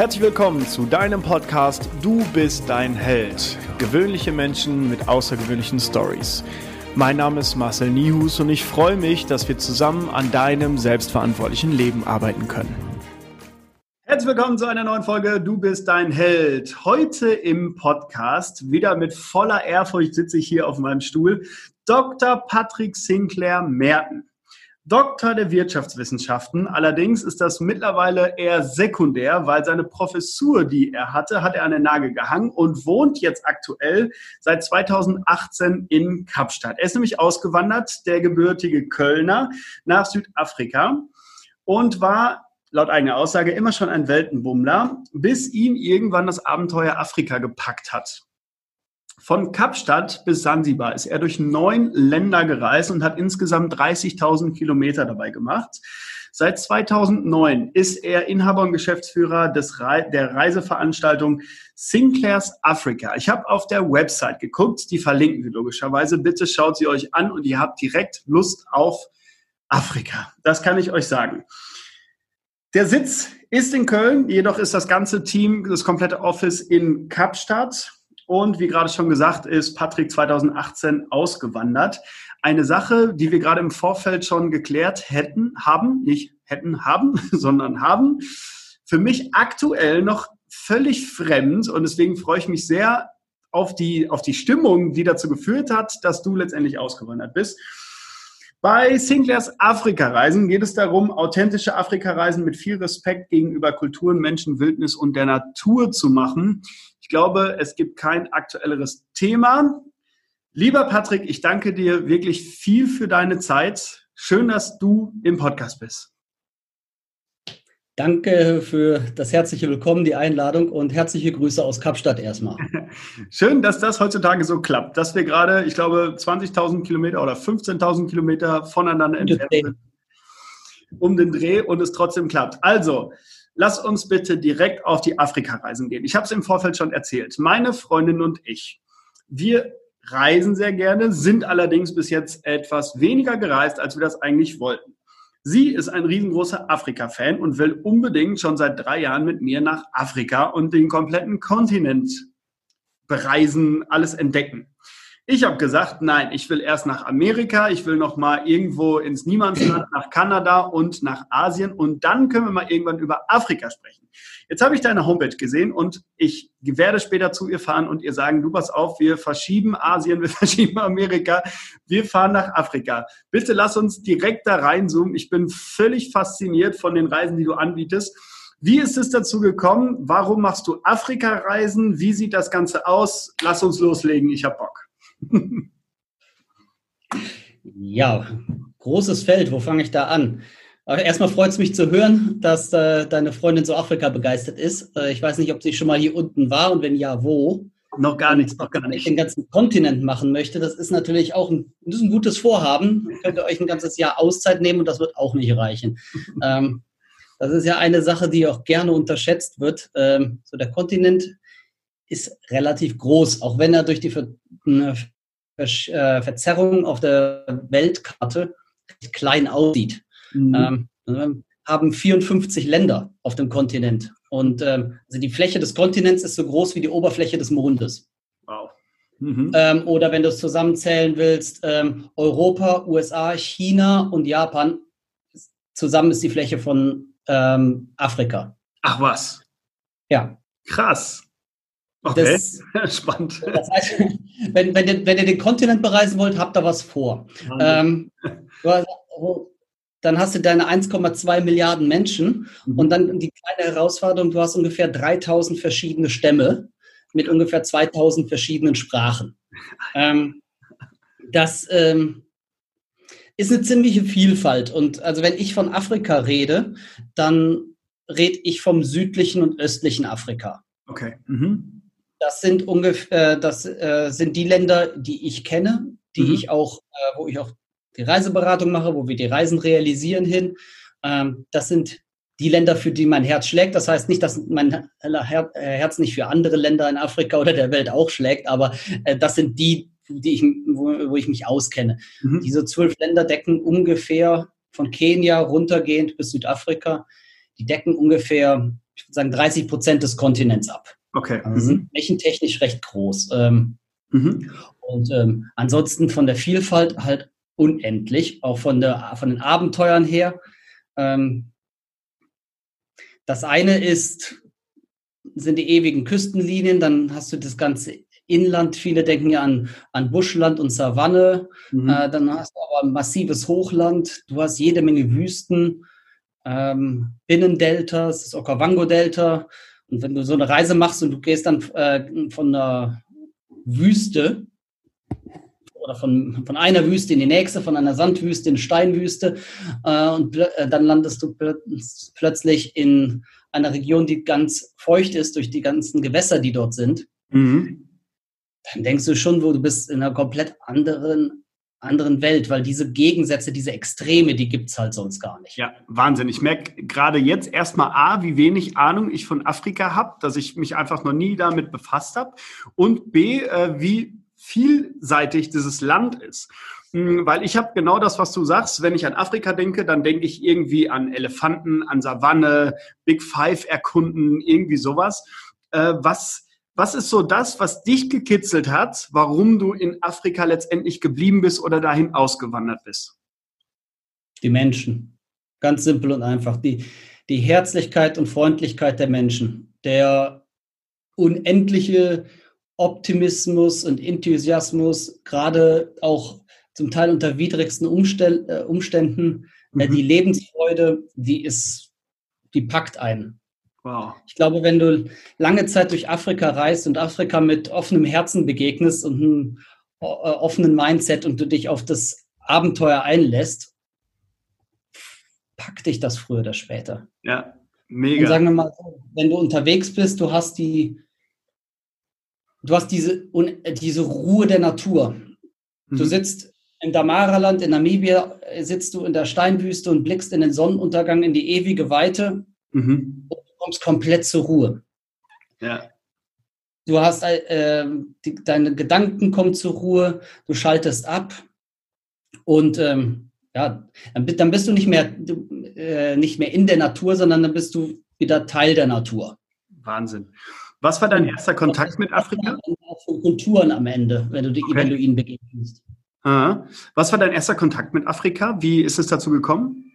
Herzlich willkommen zu deinem Podcast Du bist dein Held. Gewöhnliche Menschen mit außergewöhnlichen Stories. Mein Name ist Marcel Nihus und ich freue mich, dass wir zusammen an deinem selbstverantwortlichen Leben arbeiten können. Herzlich willkommen zu einer neuen Folge Du bist dein Held. Heute im Podcast, wieder mit voller Ehrfurcht sitze ich hier auf meinem Stuhl, Dr. Patrick Sinclair Merten. Doktor der Wirtschaftswissenschaften. Allerdings ist das mittlerweile eher sekundär, weil seine Professur, die er hatte, hat er an den Nagel gehangen und wohnt jetzt aktuell seit 2018 in Kapstadt. Er ist nämlich ausgewandert, der gebürtige Kölner, nach Südafrika und war laut eigener Aussage immer schon ein Weltenbummler, bis ihn irgendwann das Abenteuer Afrika gepackt hat. Von Kapstadt bis Sansibar ist er durch neun Länder gereist und hat insgesamt 30.000 Kilometer dabei gemacht. Seit 2009 ist er Inhaber und Geschäftsführer des Re der Reiseveranstaltung Sinclair's Africa. Ich habe auf der Website geguckt, die verlinken wir logischerweise. Bitte schaut sie euch an und ihr habt direkt Lust auf Afrika. Das kann ich euch sagen. Der Sitz ist in Köln, jedoch ist das ganze Team, das komplette Office in Kapstadt. Und wie gerade schon gesagt, ist Patrick 2018 ausgewandert. Eine Sache, die wir gerade im Vorfeld schon geklärt hätten, haben, nicht hätten, haben, sondern haben, für mich aktuell noch völlig fremd. Und deswegen freue ich mich sehr auf die, auf die Stimmung, die dazu geführt hat, dass du letztendlich ausgewandert bist. Bei Sinclairs Afrika-Reisen geht es darum, authentische Afrika-Reisen mit viel Respekt gegenüber Kulturen, Menschen, Wildnis und der Natur zu machen glaube, es gibt kein aktuelleres Thema. Lieber Patrick, ich danke dir wirklich viel für deine Zeit. Schön, dass du im Podcast bist. Danke für das herzliche Willkommen, die Einladung und herzliche Grüße aus Kapstadt erstmal. Schön, dass das heutzutage so klappt, dass wir gerade, ich glaube, 20.000 Kilometer oder 15.000 Kilometer voneinander entfernt sind. Um den Dreh und es trotzdem klappt. Also, lass uns bitte direkt auf die Afrika-Reisen gehen. Ich habe es im Vorfeld schon erzählt. Meine Freundin und ich, wir reisen sehr gerne, sind allerdings bis jetzt etwas weniger gereist, als wir das eigentlich wollten. Sie ist ein riesengroßer Afrika-Fan und will unbedingt schon seit drei Jahren mit mir nach Afrika und den kompletten Kontinent bereisen, alles entdecken. Ich habe gesagt, nein, ich will erst nach Amerika, ich will noch mal irgendwo ins Niemandsland, nach Kanada und nach Asien und dann können wir mal irgendwann über Afrika sprechen. Jetzt habe ich deine Homepage gesehen und ich werde später zu ihr fahren und ihr sagen, du pass auf, wir verschieben Asien, wir verschieben Amerika, wir fahren nach Afrika. Bitte lass uns direkt da reinzoomen. Ich bin völlig fasziniert von den Reisen, die du anbietest. Wie ist es dazu gekommen? Warum machst du Afrika-Reisen? Wie sieht das Ganze aus? Lass uns loslegen. Ich habe Bock ja, großes Feld. Wo fange ich da an? Erstmal freut es mich zu hören, dass äh, deine Freundin so Afrika begeistert ist. Äh, ich weiß nicht, ob sie schon mal hier unten war und wenn ja, wo. Noch gar nichts, noch gar nicht. Den ganzen Kontinent machen möchte. Das ist natürlich auch ein, ein gutes Vorhaben. Ihr könnt euch ein ganzes Jahr Auszeit nehmen und das wird auch nicht reichen. ähm, das ist ja eine Sache, die auch gerne unterschätzt wird. Ähm, so der Kontinent ist relativ groß, auch wenn er durch die Ver Ver äh, Verzerrung auf der Weltkarte klein aussieht. Mhm. Ähm, haben 54 Länder auf dem Kontinent. Und ähm, also die Fläche des Kontinents ist so groß wie die Oberfläche des Mondes. Wow. Mhm. Ähm, oder wenn du es zusammenzählen willst, ähm, Europa, USA, China und Japan, zusammen ist die Fläche von ähm, Afrika. Ach was. Ja. Krass. Okay, das, spannend. Das heißt, wenn, wenn, ihr, wenn ihr den Kontinent bereisen wollt, habt ihr was vor. Ähm, dann hast du deine 1,2 Milliarden Menschen mhm. und dann die kleine Herausforderung, du hast ungefähr 3000 verschiedene Stämme mit ungefähr 2000 verschiedenen Sprachen. Ähm, das ähm, ist eine ziemliche Vielfalt. Und also wenn ich von Afrika rede, dann rede ich vom südlichen und östlichen Afrika. Okay. Mhm. Das sind ungefähr, das äh, sind die Länder, die ich kenne, die mhm. ich auch, äh, wo ich auch die Reiseberatung mache, wo wir die Reisen realisieren hin. Ähm, das sind die Länder, für die mein Herz schlägt. Das heißt nicht, dass mein äh, Herz nicht für andere Länder in Afrika oder der Welt auch schlägt, aber äh, das sind die, die ich, wo, wo ich mich auskenne. Mhm. Diese zwölf Länder decken ungefähr von Kenia runtergehend bis Südafrika. Die decken ungefähr ich würde sagen, 30 Prozent des Kontinents ab. Okay. Also sind mhm. flächentechnisch recht groß. Ähm, Mhm. und ähm, ansonsten von der Vielfalt halt unendlich, auch von, der, von den Abenteuern her. Ähm, das eine ist, sind die ewigen Küstenlinien, dann hast du das ganze Inland. Viele denken ja an, an Buschland und Savanne. Mhm. Äh, dann hast du aber ein massives Hochland. Du hast jede Menge Wüsten, ähm, Binnendeltas, das Okavango-Delta. Und wenn du so eine Reise machst und du gehst dann äh, von der Wüste oder von, von einer Wüste in die nächste, von einer Sandwüste in Steinwüste äh, und äh, dann landest du plö plötzlich in einer Region, die ganz feucht ist durch die ganzen Gewässer, die dort sind. Mhm. Dann denkst du schon, wo du bist in einer komplett anderen, anderen Welt, weil diese Gegensätze, diese Extreme, die gibt es halt sonst gar nicht. Ja, Wahnsinn. Ich merke gerade jetzt erstmal A, wie wenig Ahnung ich von Afrika habe, dass ich mich einfach noch nie damit befasst habe. Und B, äh, wie vielseitig dieses Land ist. Hm, Weil ich habe genau das, was du sagst. Wenn ich an Afrika denke, dann denke ich irgendwie an Elefanten, an Savanne, Big Five erkunden, irgendwie sowas. Äh, was, was ist so das, was dich gekitzelt hat, warum du in Afrika letztendlich geblieben bist oder dahin ausgewandert bist? Die Menschen. Ganz simpel und einfach. Die, die Herzlichkeit und Freundlichkeit der Menschen. Der unendliche Optimismus und Enthusiasmus, gerade auch zum Teil unter widrigsten äh, Umständen. Äh, Mhm. Die Lebensfreude, die ist, die packt einen. Wow. Ich glaube, wenn du lange Zeit durch Afrika reist und Afrika mit offenem Herzen begegnest und einem äh, offenen Mindset und du dich auf das Abenteuer einlässt, packt dich das früher oder später. Ja, Und mega. sagen wir mal, wenn du unterwegs bist, du hast die, du hast diese, diese Ruhe der Natur. Du Mhm. sitzt im Damaraland in Namibia, sitzt du in der Steinwüste und blickst in den Sonnenuntergang in die ewige Weite Mhm. und du kommst komplett zur Ruhe. Ja. Du hast äh, die, deine Gedanken kommen zur Ruhe, du schaltest ab und ähm, ja, dann, bi- dann bist du nicht mehr du, äh, nicht mehr in der Natur, sondern dann bist du wieder Teil der Natur. Wahnsinn. Was war dein erster Kontakt mit Afrika? Kulturen am Ende, wenn du, die, Okay. wenn du ihnen begegnest. Ah. Was war dein erster Kontakt mit Afrika? Wie ist es dazu gekommen?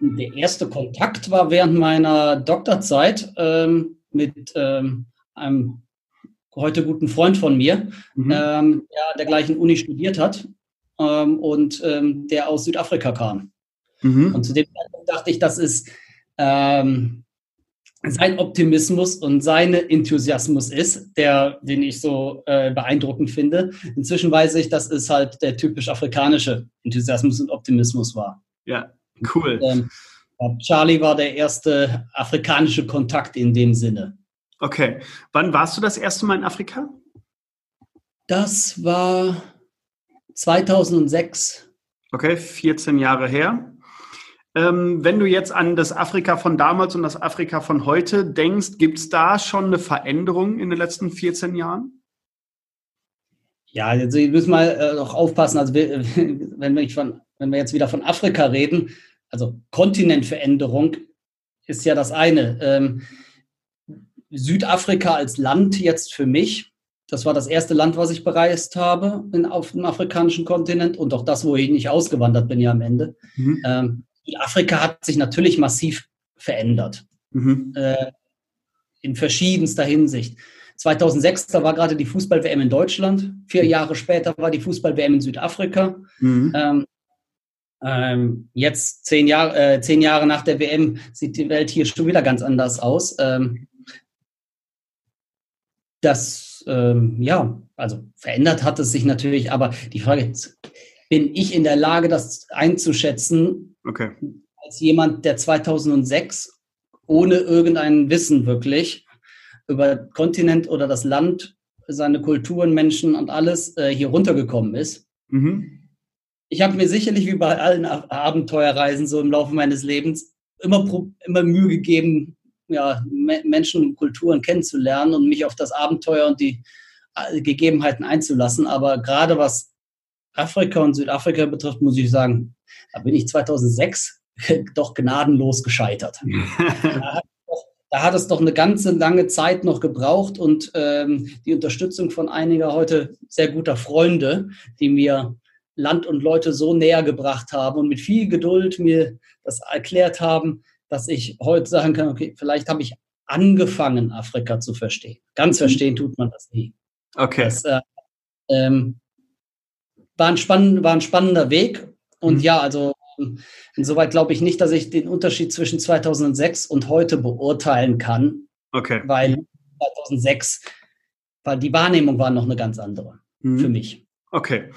Der erste Kontakt war während meiner Doktorzeit ähm, mit ähm, einem heute guten Freund von mir, Mhm. ähm, der an der gleichen Uni studiert hat ähm, und ähm, der aus Südafrika kam. Mhm. Und zu dem Zeitpunkt dachte ich, das ist ähm, sein Optimismus und sein Enthusiasmus ist, der, den ich so äh, beeindruckend finde. Inzwischen weiß ich, dass es halt der typisch afrikanische Enthusiasmus und Optimismus war. Ja, cool. Ähm, Charlie war der erste afrikanische Kontakt in dem Sinne. Okay. Wann warst du das erste Mal in Afrika? Das war 2006. Okay, 14 Jahre her. Ähm, wenn du jetzt an das Afrika von damals und das Afrika von heute denkst, gibt es da schon eine Veränderung in den letzten 14 Jahren? Ja, also wir müssen mal äh, auch aufpassen, also wenn, wir von, wenn wir jetzt wieder von Afrika reden, also Kontinentveränderung ist ja das eine. Ähm, Südafrika als Land jetzt für mich, das war das erste Land, was ich bereist habe in, auf dem afrikanischen Kontinent und auch das, wo ich nicht ausgewandert bin ja am Ende. Mhm. Ähm, Südafrika hat sich natürlich massiv verändert Mhm. äh, in verschiedenster Hinsicht. 2006, da war gerade die Fußball-WM in Deutschland. Vier Jahre später war die Fußball-WM in Südafrika. Mhm. Ähm, ähm, jetzt, zehn, Jahr, äh, zehn Jahre nach der WM, sieht die Welt hier schon wieder ganz anders aus. Ähm, das, ähm, ja, also verändert hat es sich natürlich, aber die Frage ist, bin ich in der Lage, das einzuschätzen, Okay. als jemand, der 2006 ohne irgendein Wissen wirklich über Kontinent oder das Land, seine Kulturen, Menschen und alles äh, hier runtergekommen ist. Mhm. Ich habe mir sicherlich wie bei allen Abenteuerreisen so im Laufe meines Lebens immer, immer Mühe gegeben, ja, Me Menschen und Kulturen kennenzulernen und mich auf das Abenteuer und die äh, Gegebenheiten einzulassen. Aber gerade was Afrika und Südafrika betrifft, muss ich sagen, da bin ich 2006 doch gnadenlos gescheitert. Da hat doch da hat es doch eine ganze lange Zeit noch gebraucht und ähm, die Unterstützung von einiger heute sehr guter Freunde, die mir Land und Leute so näher gebracht haben und mit viel Geduld mir das erklärt haben, dass ich heute sagen kann, okay, vielleicht habe ich angefangen, Afrika zu verstehen. Ganz mhm. verstehen tut man das nie. Okay. Das äh, ähm, war, ein spann war ein spannender Weg. Und mhm. ja, also insoweit glaube ich nicht, dass ich den Unterschied zwischen 2006 und heute beurteilen kann. Okay. Weil 2006, weil die Wahrnehmung war noch eine ganz andere mhm. für mich. Okay.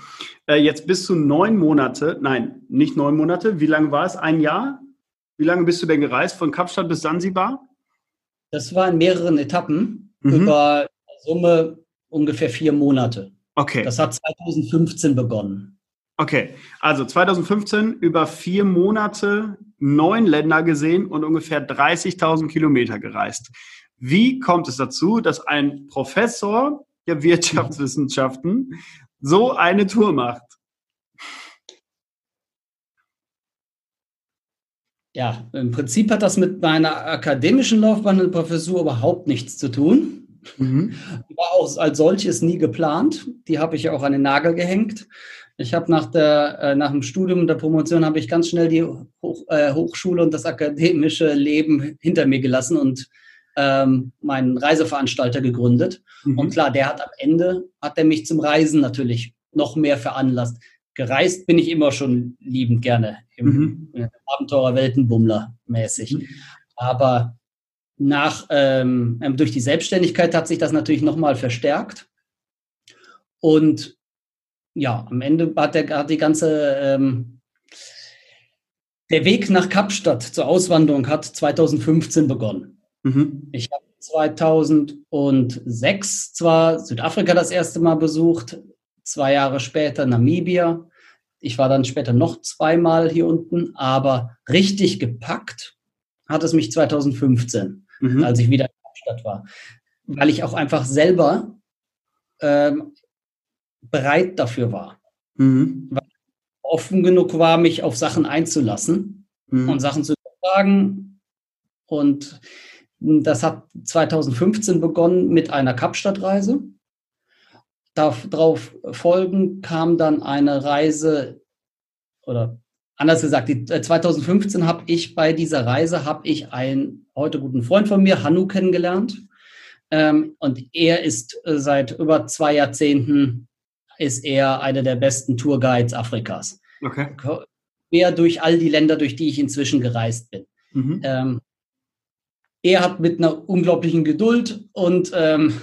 Äh, jetzt bist du neun Monate, nein, nicht neun Monate. Wie lange war es? Ein Jahr? Wie lange bist du denn gereist von Kapstadt bis Sansibar? Das war in mehreren Etappen mhm. über Summe ungefähr vier Monate. Okay. Das hat 2015 begonnen. Okay, also 2015 über vier Monate neun Länder gesehen und ungefähr 30.000 Kilometer gereist. Wie kommt es dazu, dass ein Professor der Wirtschaftswissenschaften so eine Tour macht? Ja, im Prinzip hat das mit meiner akademischen Laufbahn und Professur überhaupt nichts zu tun. Mhm. War auch als solches nie geplant. Die habe ich ja auch an den Nagel gehängt. Ich habe nach, der, äh, nach dem Studium der Promotion habe ich ganz schnell die Hoch, äh, Hochschule und das akademische Leben hinter mir gelassen und ähm, meinen Reiseveranstalter gegründet. Mhm. Und klar, der hat am Ende, hat er mich zum Reisen natürlich noch mehr veranlasst gereist bin ich immer schon liebend gerne im mhm. Abenteurer Weltenbummler mäßig. Mhm. Aber nach, ähm, ähm, durch die Selbstständigkeit hat sich das natürlich nochmal verstärkt. Und ja, am Ende hat, der, hat die ganze, ähm, der Weg nach Kapstadt zur Auswanderung hat 2015 begonnen. Mhm. Ich habe 2006 zwar Südafrika das erste Mal besucht, zwei Jahre später Namibia. Ich war dann später noch zweimal hier unten, aber richtig gepackt hat es mich 2015, mhm. als ich wieder in der Stadt war, weil ich auch einfach selber ähm, bereit dafür war. Mhm. Weil ich offen genug war, mich auf Sachen einzulassen mhm. und Sachen zu fragen. Und das hat 2015 begonnen mit einer Kapstadtreise. Darauf folgend kam dann eine Reise oder anders gesagt, die, 2015 äh, habe ich bei dieser Reise habe ich einen heute guten Freund von mir, Hannu, kennengelernt. Ähm, und er ist äh, seit über zwei Jahrzehnten ist er einer der besten Tourguides Afrikas. Okay. Quer durch all die Länder, durch die ich inzwischen gereist bin. Mhm. Ähm, er hat mit einer unglaublichen Geduld und ähm,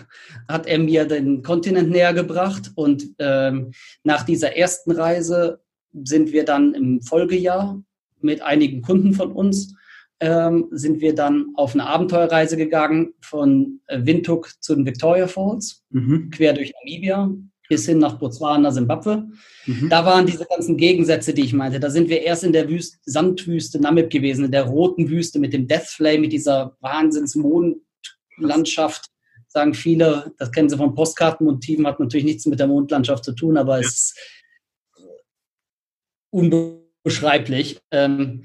hat er mir den Kontinent näher gebracht. Und ähm, nach dieser ersten Reise sind wir dann im Folgejahr mit einigen Kunden von uns, ähm, sind wir dann auf eine Abenteuerreise gegangen von äh, Windhoek zu den Victoria Falls, mhm. quer durch Namibia bis hin nach Botswana, Simbabwe. Mhm. Da waren diese ganzen Gegensätze, die ich meinte. Da sind wir erst in der Wüste, Sandwüste Namib gewesen, in der roten Wüste mit dem Death Flame, mit dieser Wahnsinns-Mondlandschaft. Sagen viele, das kennen sie von Postkartenmotiven, hat natürlich nichts mit der Mondlandschaft zu tun, aber ja. es ist unbeschreiblich. Ähm,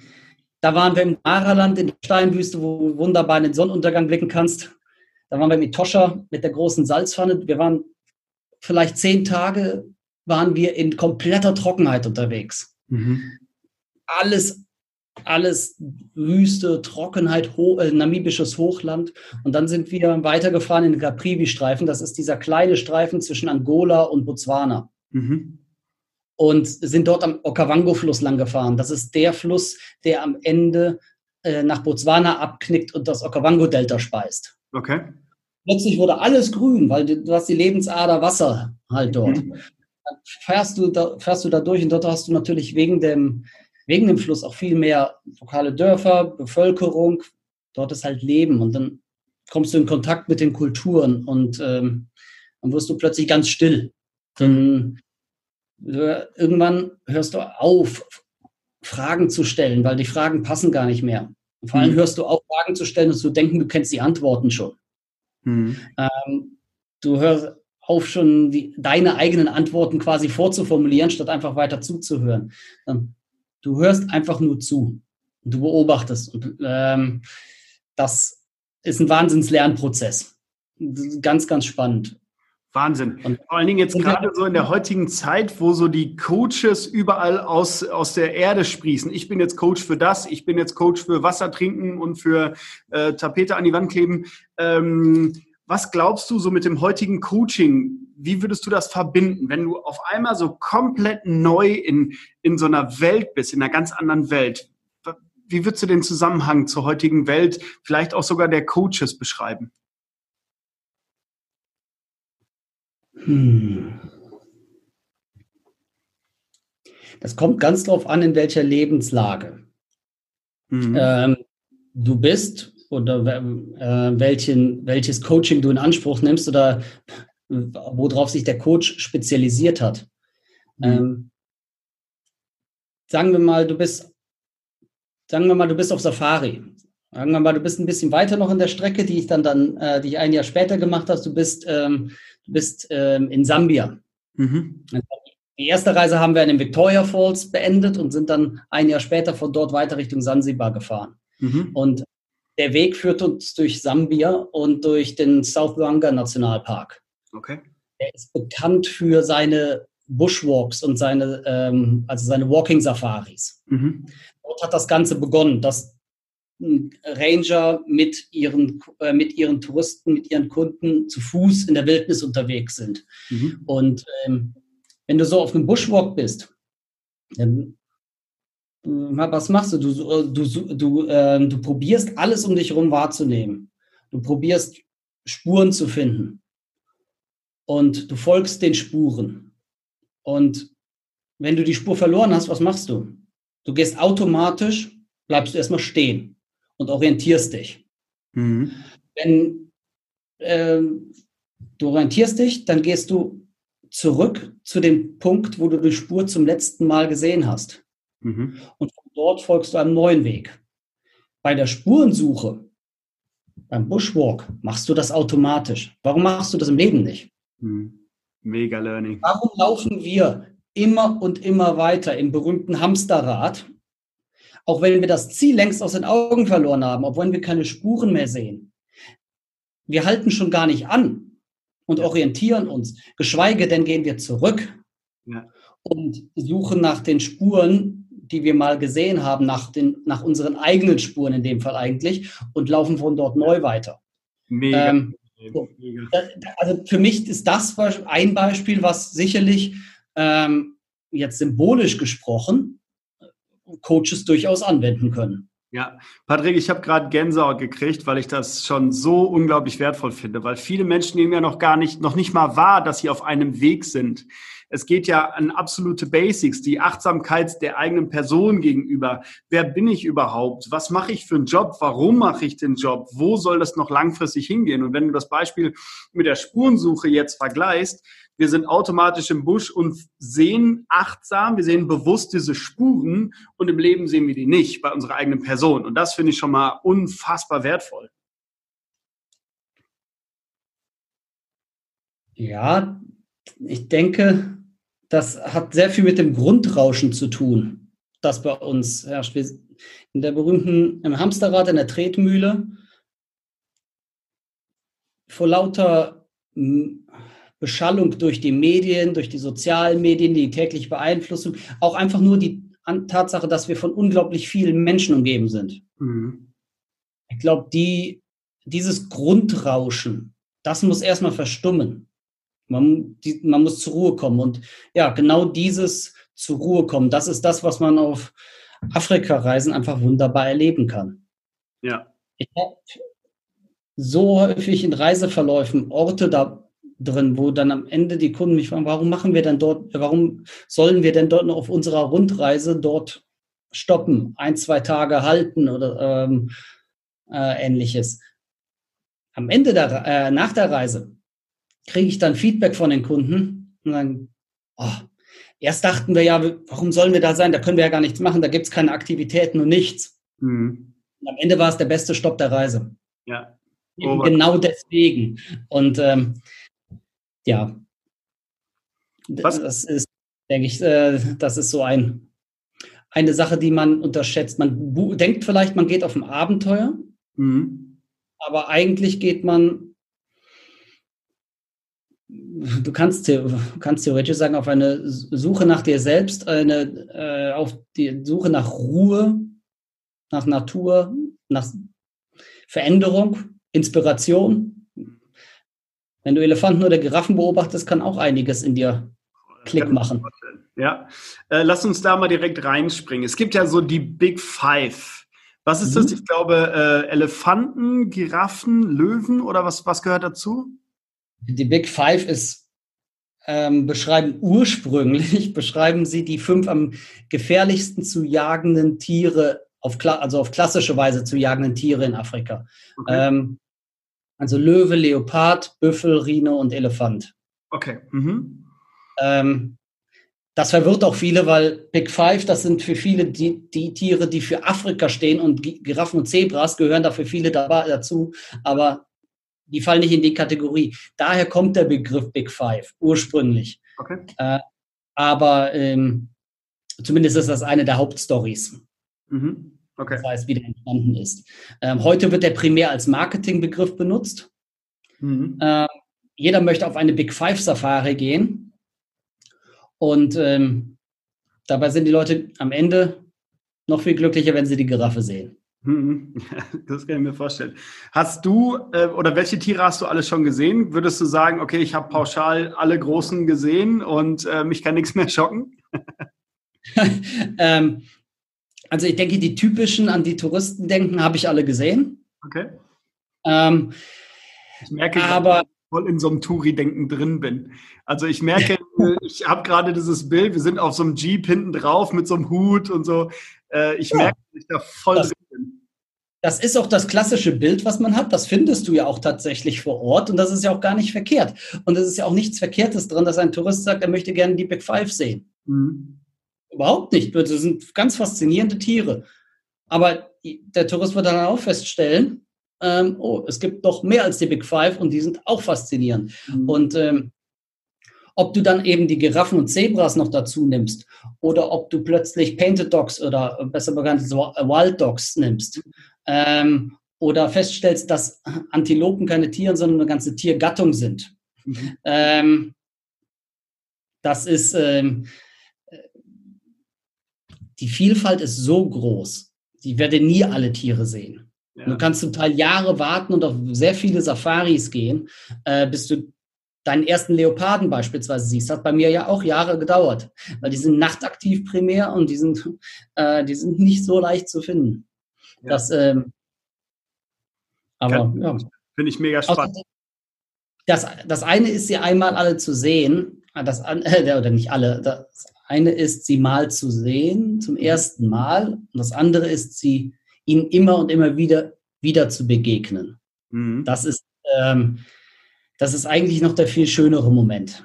da waren wir im Maraland in der Steinwüste, wo du wunderbar in den Sonnenuntergang blicken kannst. Da waren wir mit Toscha, mit der großen Salzpfanne. Wir waren vielleicht zehn Tage waren wir in kompletter Trockenheit unterwegs. Mhm. Alles, alles Wüste, Trockenheit, ho äh, namibisches Hochland. Und dann sind wir weitergefahren in den Caprivi-Streifen. Das ist dieser kleine Streifen zwischen Angola und Botswana. Mhm. Und sind dort am Okavango-Fluss lang gefahren. Das ist der Fluss, der am Ende äh, nach Botswana abknickt und das Okavango-Delta speist. Okay plötzlich wurde alles grün, weil du, du hast die Lebensader Wasser halt dort. Mhm. Dann fährst du, da, fährst du da durch und dort hast du natürlich wegen dem, wegen dem Fluss auch viel mehr lokale Dörfer, Bevölkerung. Dort ist halt Leben und dann kommst du in Kontakt mit den Kulturen und ähm, dann wirst du plötzlich ganz still. Dann äh, irgendwann hörst du auf, Fragen zu stellen, weil die Fragen passen gar nicht mehr. Und vor allem mhm. hörst du auf, Fragen zu stellen und zu denken, du kennst die Antworten schon. Mhm. Ähm, du hörst auf, schon die, deine eigenen Antworten quasi vorzuformulieren, statt einfach weiter zuzuhören. Ähm, du hörst einfach nur zu. Du beobachtest. Und ähm, das ist ein Wahnsinnslernprozess. Ganz, ganz spannend. Wahnsinn. Und vor allen Dingen jetzt gerade so in der heutigen Zeit, wo so die Coaches überall aus, aus der Erde sprießen. Ich bin jetzt Coach für das, ich bin jetzt Coach für Wasser trinken und für äh, Tapete an die Wand kleben. Ähm, was glaubst du so mit dem heutigen Coaching? Wie würdest du das verbinden, wenn du auf einmal so komplett neu in, in so einer Welt bist, in einer ganz anderen Welt? Wie würdest du den Zusammenhang zur heutigen Welt, vielleicht auch sogar der Coaches beschreiben? Hm. Das kommt ganz drauf an, in welcher Lebenslage mhm. ähm, du bist oder äh, welchen, welches Coaching du in Anspruch nimmst oder worauf sich der Coach spezialisiert hat. Mhm. Ähm, sagen wir mal, du bist, sagen wir mal, du bist auf Safari. Sagen wir mal, du bist ein bisschen weiter noch in der Strecke, die ich dann, dann äh, die ich ein Jahr später gemacht habe. Du bist ähm, Du bist ähm, in Sambia. Mhm. Die erste Reise haben wir in den Victoria Falls beendet und sind dann ein Jahr später von dort weiter Richtung Sansibar gefahren. Mhm. Und der Weg führt uns durch Sambia und durch den South Luanga Nationalpark. Okay. Er ist bekannt für seine Bushwalks und seine, ähm, also seine Walking Safaris. Mhm. Dort hat das Ganze begonnen, dass Ranger mit ihren, äh, mit ihren Touristen, mit ihren Kunden zu Fuß in der Wildnis unterwegs sind. Mhm. Und ähm, wenn du so auf einem Bushwalk bist, dann äh, was machst du? Du, du, du, äh, du probierst alles um dich herum wahrzunehmen. Du probierst Spuren zu finden. Und du folgst den Spuren. Und wenn du die Spur verloren hast, was machst du? Du gehst automatisch, bleibst du erstmal stehen und orientierst dich. Mhm. Wenn äh, du orientierst dich, dann gehst du zurück zu dem Punkt, wo du die Spur zum letzten Mal gesehen hast. Mhm. Und von dort folgst du einem neuen Weg. Bei der Spurensuche, beim Bushwalk, machst du das automatisch. Warum machst du das im Leben nicht? Mhm. Mega Learning. Warum laufen wir immer und immer weiter im berühmten Hamsterrad auch wenn wir das Ziel längst aus den Augen verloren haben, obwohl wir keine Spuren mehr sehen. Wir halten schon gar nicht an und orientieren uns, geschweige denn gehen wir zurück ja. und suchen nach den Spuren, die wir mal gesehen haben, nach, den, nach unseren eigenen Spuren in dem Fall eigentlich und laufen von dort neu weiter. Mega. Ähm, so. Also für mich ist das ein Beispiel, was sicherlich ähm, jetzt symbolisch gesprochen Coaches durchaus anwenden können. Ja, Patrick, ich habe gerade Gänsehaut gekriegt, weil ich das schon so unglaublich wertvoll finde, weil viele Menschen nehmen ja noch gar nicht, noch nicht mal wahr, dass sie auf einem Weg sind. Es geht ja an absolute Basics, die Achtsamkeit der eigenen Person gegenüber. Wer bin ich überhaupt? Was mache ich für einen Job? Warum mache ich den Job? Wo soll das noch langfristig hingehen? Und wenn du das Beispiel mit der Spurensuche jetzt vergleichst, wir sind automatisch im Busch und sehen achtsam, wir sehen bewusst diese Spuren und im Leben sehen wir die nicht bei unserer eigenen Person. Und das finde ich schon mal unfassbar wertvoll. Ja, ich denke, das hat sehr viel mit dem Grundrauschen zu tun, das bei uns herrscht. In der berühmten, im Hamsterrad, in der Tretmühle, vor lauter Beschallung durch die Medien, durch die sozialen Medien, die tägliche Beeinflussung, auch einfach nur die Tatsache, dass wir von unglaublich vielen Menschen umgeben sind. Mhm. Ich glaube, die, dieses Grundrauschen, das muss erstmal verstummen. Man, die, man muss zur Ruhe kommen. Und ja, genau dieses zur Ruhe kommen, das ist das, was man auf Afrika-Reisen einfach wunderbar erleben kann. Ja. Ich habe so häufig in Reiseverläufen Orte da drin, wo dann am Ende die Kunden mich fragen, warum machen wir denn dort, warum sollen wir denn dort noch auf unserer Rundreise dort stoppen, ein, zwei Tage halten oder ähm, äh, ähnliches. Am Ende der, äh, nach der Reise kriege ich dann Feedback von den Kunden und dann, oh, erst dachten wir ja, warum sollen wir da sein? Da können wir ja gar nichts machen, da gibt es keine Aktivitäten und nichts. Mhm. Und am Ende war es der beste Stopp der Reise. Ja. Oh, genau deswegen. Und ähm, ja, Was? das ist, denke ich, äh, das ist so ein, eine Sache, die man unterschätzt. Man denkt vielleicht, man geht auf ein Abenteuer. Mhm. aber eigentlich geht man, du kannst, kannst theoretisch sagen, auf eine Suche nach dir selbst, eine, äh, auf die Suche nach Ruhe, nach Natur, nach Veränderung, Inspiration. Wenn du Elefanten oder Giraffen beobachtest, kann auch einiges in dir Klick machen. Ja, äh, lass uns da mal direkt reinspringen. Es gibt ja so die Big Five. Was ist mhm. das? Ich glaube, äh, Elefanten, Giraffen, Löwen oder was, was gehört dazu? Die Big Five ist, ähm, beschreiben ursprünglich, beschreiben sie die fünf am gefährlichsten zu jagenden Tiere, auf, also auf klassische Weise zu jagenden Tiere in Afrika. Okay. Ähm, also Löwe, Leopard, Büffel, Rhino und Elefant. Okay. Mhm. Ähm, das verwirrt auch viele, weil Big Five, das sind für viele die, die Tiere, die für Afrika stehen und Giraffen und Zebras gehören dafür viele dazu, aber die fallen nicht in die Kategorie. Daher kommt der Begriff Big Five ursprünglich. Okay. Äh, aber ähm, zumindest ist das eine der Hauptstories. Mhm. Okay. Das heißt, wie der entstanden ist. Ähm, heute wird der primär als Marketingbegriff benutzt. Mhm. Ähm, jeder möchte auf eine Big Five Safari gehen und ähm, dabei sind die Leute am Ende noch viel glücklicher, wenn sie die Giraffe sehen. Mhm. Das kann ich mir vorstellen. Hast du äh, oder welche Tiere hast du alles schon gesehen? Würdest du sagen, okay, ich habe pauschal alle großen gesehen und äh, mich kann nichts mehr schocken? ähm, also ich denke, die typischen an die Touristen denken, habe ich alle gesehen. Okay. Ähm, ich merke, aber voll in so einem Touri-Denken drin bin. Also ich merke, ich habe gerade dieses Bild, wir sind auf so einem Jeep hinten drauf mit so einem Hut und so. Äh, ich ja, merke, dass ich da voll das, drin bin. Das ist auch das klassische Bild, was man hat. Das findest du ja auch tatsächlich vor Ort und das ist ja auch gar nicht verkehrt. Und es ist ja auch nichts Verkehrtes dran, dass ein Tourist sagt, er möchte gerne die Big Five sehen. Mhm. Überhaupt nicht. Das sind ganz faszinierende Tiere. Aber der Tourist wird dann auch feststellen, ähm, oh, es gibt doch mehr als die Big Five und die sind auch faszinierend. Mhm. Und ähm, ob du dann eben die Giraffen und Zebras noch dazu nimmst oder ob du plötzlich Painted Dogs oder besser bekannt Wild Dogs nimmst ähm, oder feststellst, dass Antilopen keine Tiere, sondern eine ganze Tiergattung sind. Mhm. Ähm, das ist, ähm, die Vielfalt ist so groß, die werde nie alle Tiere sehen. Ja. Du kannst zum Teil Jahre warten und auf sehr viele Safaris gehen, äh, bis du deinen ersten Leoparden beispielsweise siehst. Hat bei mir ja auch Jahre gedauert, weil die sind nachtaktiv primär und die sind, äh, die sind nicht so leicht zu finden. Ja. Das, ähm, aber ja. Finde ich mega spannend. Das, das eine ist, sie einmal alle zu sehen, das, äh, oder nicht alle, das eine ist, sie mal zu sehen, zum mhm. ersten Mal, und das andere ist, sie ihnen immer und immer wieder, wieder zu begegnen. Mhm. Das, ist, ähm, das ist eigentlich noch der viel schönere Moment.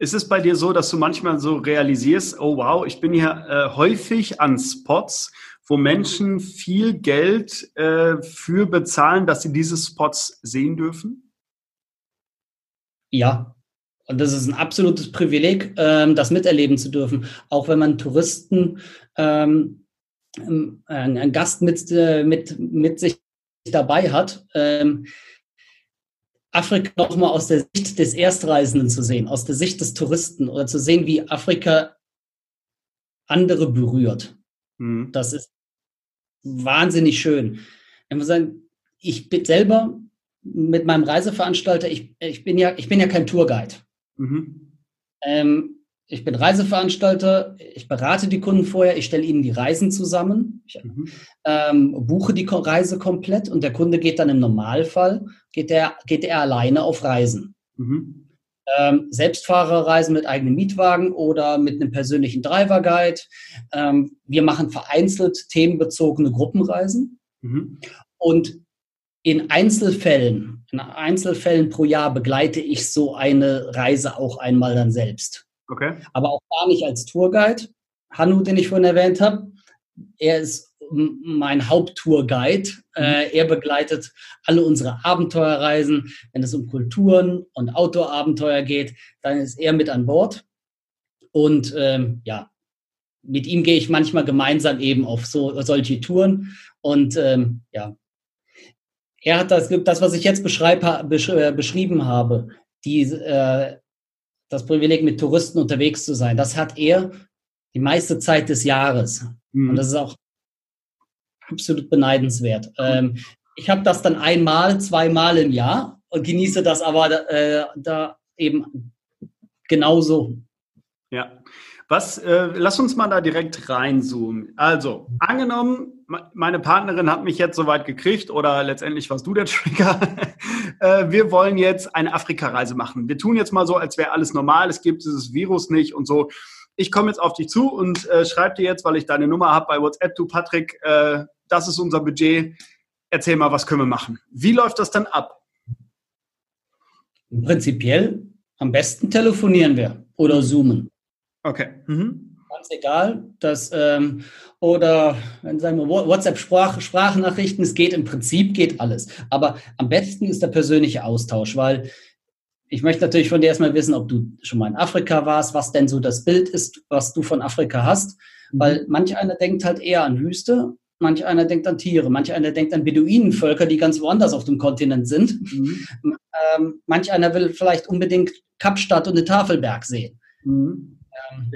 Ist es bei dir so, dass du manchmal so realisierst, oh wow, ich bin hier äh, häufig an Spots, wo Menschen viel Geld äh, für bezahlen, dass sie diese Spots sehen dürfen? Ja, und das ist ein absolutes Privileg, ähm, das miterleben zu dürfen. Auch wenn man Touristen ähm, ähm, ein Gast mit, äh, mit, mit sich dabei hat, ähm, Afrika nochmal aus der Sicht des Erstreisenden zu sehen, aus der Sicht des Touristen oder zu sehen, wie Afrika andere berührt. Mhm. Das ist wahnsinnig schön. Ich muss sagen, ich bin selber mit meinem Reiseveranstalter, ich, ich, bin, ja, ich bin ja kein Tourguide. Mhm. Ähm, ich bin Reiseveranstalter, ich berate die Kunden vorher, ich stelle ihnen die Reisen zusammen, ich mhm. ähm, buche die Reise komplett und der Kunde geht dann im Normalfall, geht er, geht er alleine auf Reisen. Mhm. Ähm, Selbstfahrerreisen mit eigenem Mietwagen oder mit einem persönlichen Driver-Guide. Ähm, wir machen vereinzelt themenbezogene Gruppenreisen. Mhm. Und in Einzelfällen, in Einzelfällen pro Jahr begleite ich so eine Reise auch einmal dann selbst. Okay. Aber auch gar nicht als Tourguide. Hannu, den ich vorhin erwähnt habe, er ist mein Haupttourguide. Mhm. Äh, er begleitet alle unsere Abenteuerreisen. Wenn es um Kulturen und Outdoor-Abenteuer geht, dann ist er mit an Bord. Und ähm, ja, mit ihm gehe ich manchmal gemeinsam eben auf so solche Touren. Und ähm, ja, er hat das, das was ich jetzt besch, äh, beschrieben habe, die, äh, das Privileg, mit Touristen unterwegs zu sein, das hat er die meiste Zeit des Jahres. Mhm. Und das ist auch absolut beneidenswert. Ähm, ich habe das dann einmal, zweimal im Jahr und genieße das aber äh, da eben genauso. Ja. Was, äh, lass uns mal da direkt reinzoomen. Also, angenommen, meine Partnerin hat mich jetzt soweit gekriegt oder letztendlich warst du der Trigger. äh, wir wollen jetzt eine Afrika-Reise machen. Wir tun jetzt mal so, als wäre alles normal, es gibt dieses Virus nicht und so. Ich komme jetzt auf dich zu und äh, schreibe dir jetzt, weil ich deine Nummer habe bei WhatsApp, du Patrick, äh, das ist unser Budget. Erzähl mal, was können wir machen? Wie läuft das dann ab? Prinzipiell am besten telefonieren wir oder zoomen. Okay. Mhm. Ganz egal. Das, ähm, oder wenn sagen wir WhatsApp-Sprachnachrichten, es geht im Prinzip, geht alles. Aber am besten ist der persönliche Austausch, weil ich möchte natürlich von dir erstmal wissen, ob du schon mal in Afrika warst, was denn so das Bild ist, was du von Afrika hast. Mhm. Weil manch einer denkt halt eher an Wüste, manch einer denkt an Tiere, manch einer denkt an Beduinenvölker, die ganz woanders auf dem Kontinent sind. Mhm. Ähm, manch einer will vielleicht unbedingt Kapstadt und den Tafelberg sehen. Mhm. Ähm,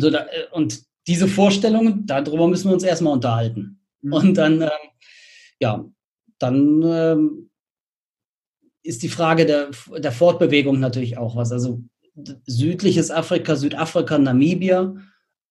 so da, äh, und diese Vorstellungen, darüber müssen wir uns erstmal unterhalten. Mhm. Und dann, ähm, ja, dann ähm, ist die Frage der, der Fortbewegung natürlich auch was. Also südliches Afrika, Südafrika, Namibia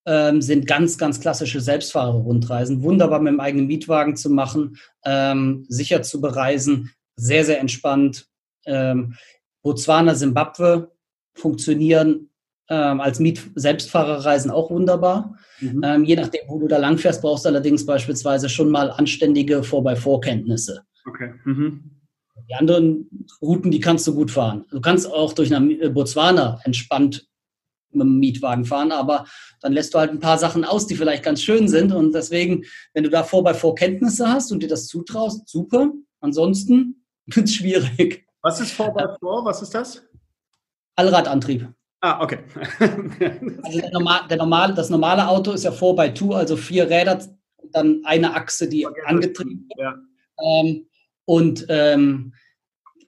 ähm, sind ganz, ganz klassische Selbstfahrer-Rundreisen. Wunderbar mit dem eigenen Mietwagen zu machen, ähm, sicher zu bereisen, sehr, sehr entspannt. Ähm, Botswana, Simbabwe funktionieren ähm, als Miet-Selbstfahrerreisen auch wunderbar. Mhm. Ähm, je nachdem, wo du da langfährst, brauchst du allerdings beispielsweise schon mal anständige Vor-bei-Vorkenntnisse. Okay. Mhm. Die anderen Routen, die kannst du gut fahren. Du kannst auch durch äh, Botswana entspannt mit dem Mietwagen fahren, aber dann lässt du halt ein paar Sachen aus, die vielleicht ganz schön sind. Und deswegen, wenn du da Vor-bei-Vorkenntnisse hast und dir das zutraust, super. Ansonsten wird es schwierig. Was ist Vor-bei-Vor? Was ist das? Allradantrieb. Ah, okay. also der normal, der normale, das normale Auto ist ja 4x2, also vier Räder, dann eine Achse, die okay, angetrieben wird. Ja. Ähm, und ähm,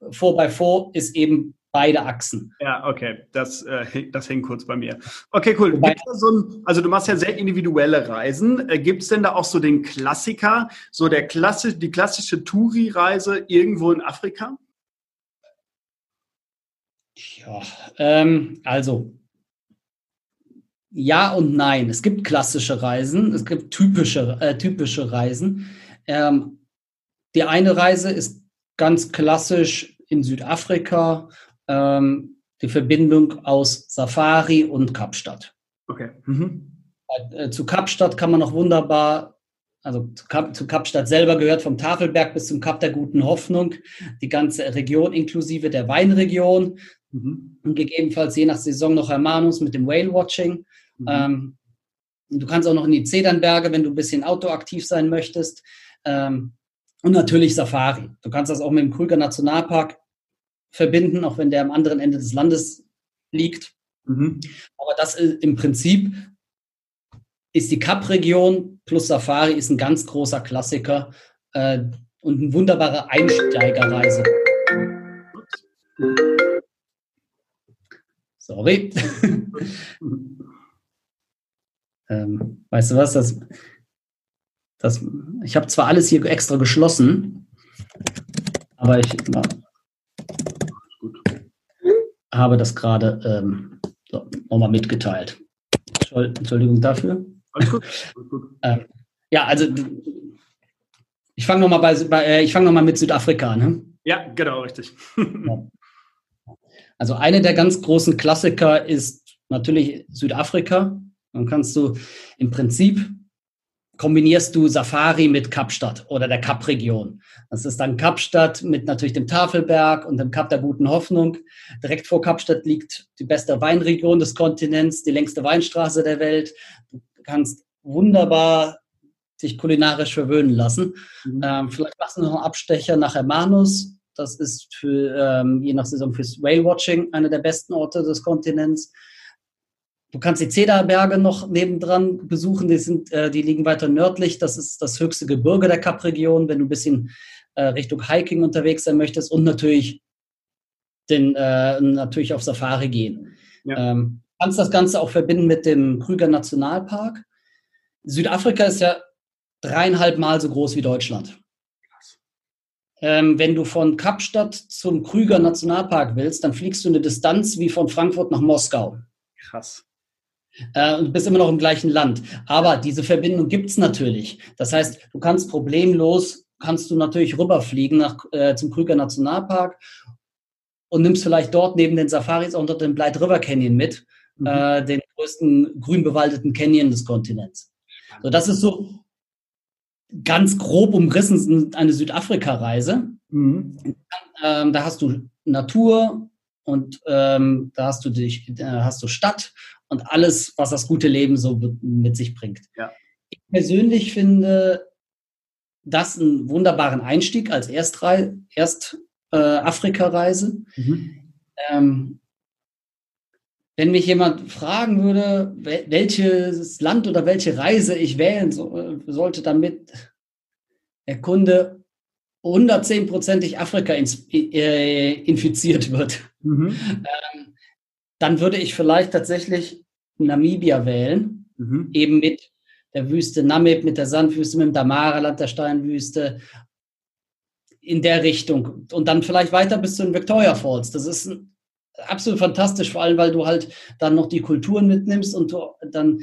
4x4 ist eben beide Achsen. Ja, okay, das, äh, das hängt kurz bei mir. Okay, cool. So ein, also du machst ja sehr individuelle Reisen. Äh, Gibt es denn da auch so den Klassiker, so der Klassi die klassische Touri-Reise irgendwo in Afrika? Ja, ähm, also ja und nein. Es gibt klassische Reisen, es gibt typische, äh, typische Reisen. Ähm, die eine Reise ist ganz klassisch in Südafrika, ähm, die Verbindung aus Safari und Kapstadt. Okay. Mhm. Äh, zu Kapstadt kann man noch wunderbar also zu, Kap, zu Kapstadt selber gehört vom Tafelberg bis zum Kap der Guten Hoffnung, die ganze Region inklusive der Weinregion. Mhm. Und gegebenenfalls je nach Saison noch Hermanus mit dem Whale-Watching. Mhm. Ähm, du kannst auch noch in die Zedernberge, wenn du ein bisschen outdoor-aktiv sein möchtest. Ähm, und natürlich Safari. Du kannst das auch mit dem Krüger Nationalpark verbinden, auch wenn der am anderen Ende des Landes liegt. Mhm. Aber das ist im Prinzip ist die Kap-Region plus Safari ist ein ganz großer Klassiker äh, und eine wunderbare Einsteigerreise. Sorry. ähm, weißt du was? Das, das, ich habe zwar alles hier extra geschlossen, aber ich na, habe das gerade ähm, so, nochmal mitgeteilt. Entschuldigung dafür. Alles gut. Alles gut. ähm, ja, also ich fange nochmal bei, bei, äh, ich fange noch mal mit Südafrika an. Ne? Ja, genau, richtig. Also eine der ganz großen Klassiker ist natürlich Südafrika. Dann kannst du im Prinzip kombinierst du Safari mit Kapstadt oder der Kapregion. Das ist dann Kapstadt mit natürlich dem Tafelberg und dem Kap der Guten Hoffnung. Direkt vor Kapstadt liegt die beste Weinregion des Kontinents, die längste Weinstraße der Welt. Du kannst wunderbar sich kulinarisch verwöhnen lassen. Mhm. Ähm, vielleicht machst du noch einen Abstecher nach Hermanus das ist für, ähm, je nach Saison fürs Whale-Watching einer der besten Orte des Kontinents. Du kannst die Zederberge noch nebendran besuchen. Die, sind, äh, die liegen weiter nördlich. Das ist das höchste Gebirge der Kapregion. Wenn du ein bisschen äh, Richtung Hiking unterwegs sein möchtest und natürlich den, äh, natürlich auf Safari gehen. Ja. Ähm, kannst das Ganze auch verbinden mit dem Krüger Nationalpark. Südafrika ist ja dreieinhalb Mal so groß wie Deutschland. Ähm, wenn du von Kapstadt zum Krüger Nationalpark willst, dann fliegst du eine Distanz wie von Frankfurt nach Moskau. Krass. Äh, und bist immer noch im gleichen Land. Aber diese Verbindung gibt es natürlich. Das heißt, du kannst problemlos, kannst du natürlich rüberfliegen nach, äh, zum Krüger Nationalpark und nimmst vielleicht dort neben den Safaris auch noch den Blight River Canyon mit, mhm. äh, den größten grün bewaldeten Canyon des Kontinents. So, das ist so ganz grob umrissen eine Südafrika-Reise. Mhm. Ähm, da hast du Natur und ähm, da hast du dich, da hast du Stadt und alles, was das gute Leben so mit sich bringt. Ja. Ich persönlich finde das einen wunderbaren Einstieg als Erstrei Erst äh, Afrika-Reise. Mhm. Ähm, wenn mich jemand fragen würde, welches Land oder welche Reise ich wählen so, sollte, damit der Kunde 110%ig Afrika äh, infiziert wird, mhm. ähm, dann würde ich vielleicht tatsächlich Namibia wählen, mhm. eben mit der Wüste Namib, mit der Sandwüste, mit dem Damara-Land der Steinwüste, in der Richtung. Und dann vielleicht weiter bis zu den Victoria Falls. Das ist absolut fantastisch, vor allem, weil du halt dann noch die Kulturen mitnimmst und du dann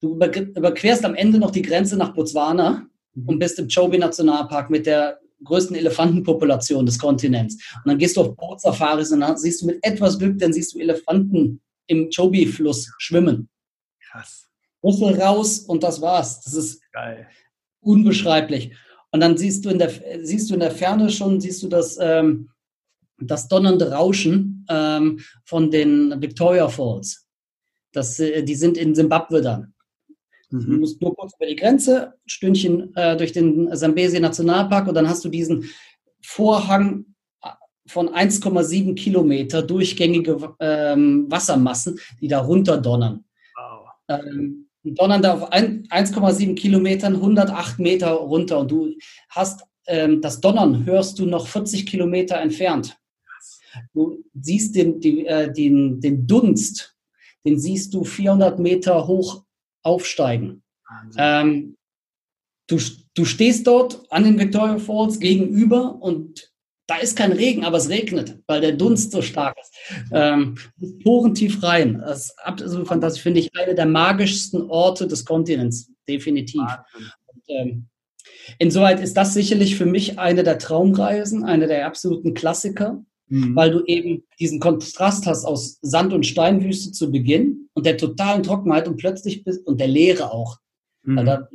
du überquerst am Ende noch die Grenze nach Botswana mhm. und bist im Chobe Nationalpark mit der größten Elefantenpopulation des Kontinents. Und dann gehst du auf Bootsafaris und dann siehst du mit etwas Glück, dann siehst du Elefanten im Chobe-Fluss schwimmen. Krass. Rüssel raus und das war's. Das ist Geil. unbeschreiblich. Und dann siehst du in der, siehst du in der Ferne schon, siehst du das, ähm, das donnernde Rauschen ähm, von den Victoria Falls. Das, äh, die sind in Simbabwe dann. Mhm. Du musst nur kurz über die Grenze, Stündchen äh, durch den Sambesi Nationalpark und dann hast du diesen Vorhang äh, von 1,7 Kilometer durchgängige ähm, Wassermassen, die da runterdonnern. Wow. Ähm, die donnern da auf 1,7 Kilometern 108 Meter runter und du hast ähm, das Donnern hörst du noch 40 Kilometer entfernt. Du siehst den, die, äh, den, den Dunst, den siehst du 400 Meter hoch aufsteigen. Ähm, du, du stehst dort an den Victoria Falls gegenüber und da ist kein Regen, aber es regnet, weil der Dunst so stark ist. Ähm, Poren tief rein. Das ist absolut fantastisch, finde ich, eine der magischsten Orte des Kontinents, definitiv. Und, ähm, insoweit ist das sicherlich für mich eine der Traumreisen, eine der absoluten Klassiker mhm. weil du eben diesen Kontrast hast aus Sand- und Steinwüste zu Beginn und der totalen Trockenheit und plötzlich bist, und der Leere auch. Mhm. Da,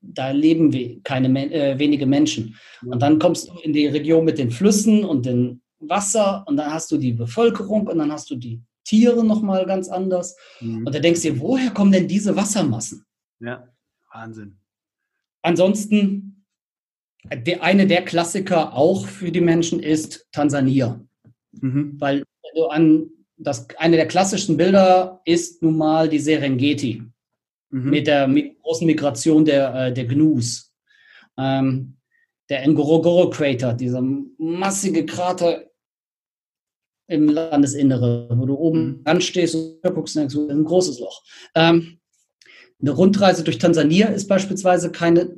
da leben wir keine äh, wenige Menschen. Und dann kommst du in die Region mit den Flüssen und dem Wasser und dann hast du die Bevölkerung und dann hast du die Tiere nochmal ganz anders. Mhm. Und da denkst du dir, woher kommen denn diese Wassermassen? Ja, Wahnsinn. Ansonsten der, eine der Klassiker auch für die Menschen ist Tansania. Mhm. Weil du an das, eine der klassischsten Bilder ist nun mal die Serengeti mhm. mit der mit großen Migration der, äh, der Gnus. Ähm, der Ngorongoro Crater, dieser massige Krater im Landesinnere, wo du oben anstehst und guckst, denkst du, ein großes Loch. Ähm, eine Rundreise durch Tansania ist beispielsweise keine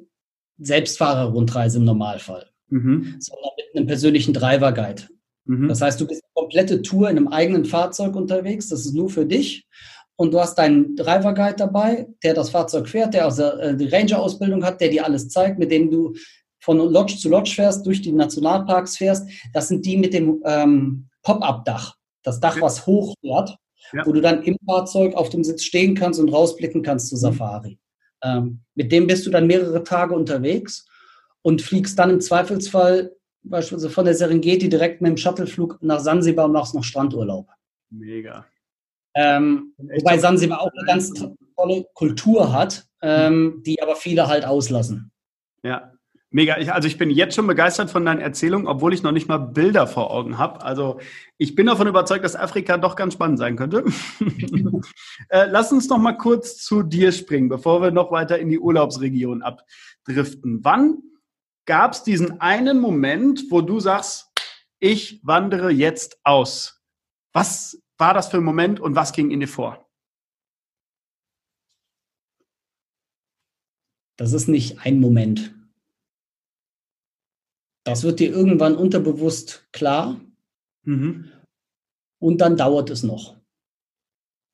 Selbstfahrer-Rundreise im Normalfall, mhm. sondern mit einem persönlichen Driver-Guide. Mhm. Das heißt, du bist eine komplette Tour in einem eigenen Fahrzeug unterwegs, das ist nur für dich. Und du hast deinen Driver-Guide dabei, der das Fahrzeug fährt, der also die Ranger-Ausbildung hat, der dir alles zeigt, mit dem du von Lodge zu Lodge fährst, durch die Nationalparks fährst. Das sind die mit dem ähm, Pop-up-Dach. Das Dach, was hochfährt, ja. wo du dann im Fahrzeug auf dem Sitz stehen kannst und rausblicken kannst zur mhm. Safari. Ähm, mit dem bist du dann mehrere Tage unterwegs und fliegst dann im Zweifelsfall beispielsweise von der Serengeti direkt mit dem Shuttleflug nach Sansibar und machst noch Strandurlaub. Mega. Ähm, wobei Sansibar auch eine ganz tolle Kultur hat, ähm, die aber viele halt auslassen. Ja, Mega. Ich, also ich bin jetzt schon begeistert von deinen Erzählungen, obwohl ich noch nicht mal Bilder vor Augen habe. Also ich bin davon überzeugt, dass Afrika doch ganz spannend sein könnte. äh, lass uns noch mal kurz zu dir springen, bevor wir noch weiter in die Urlaubsregion abdriften. Wann gab es diesen einen Moment, wo du sagst, ich wandere jetzt aus. Was war das für ein Moment und was ging in dir vor? Das ist nicht ein Moment. Das wird dir irgendwann unterbewusst klar. Mhm. Und dann dauert es noch,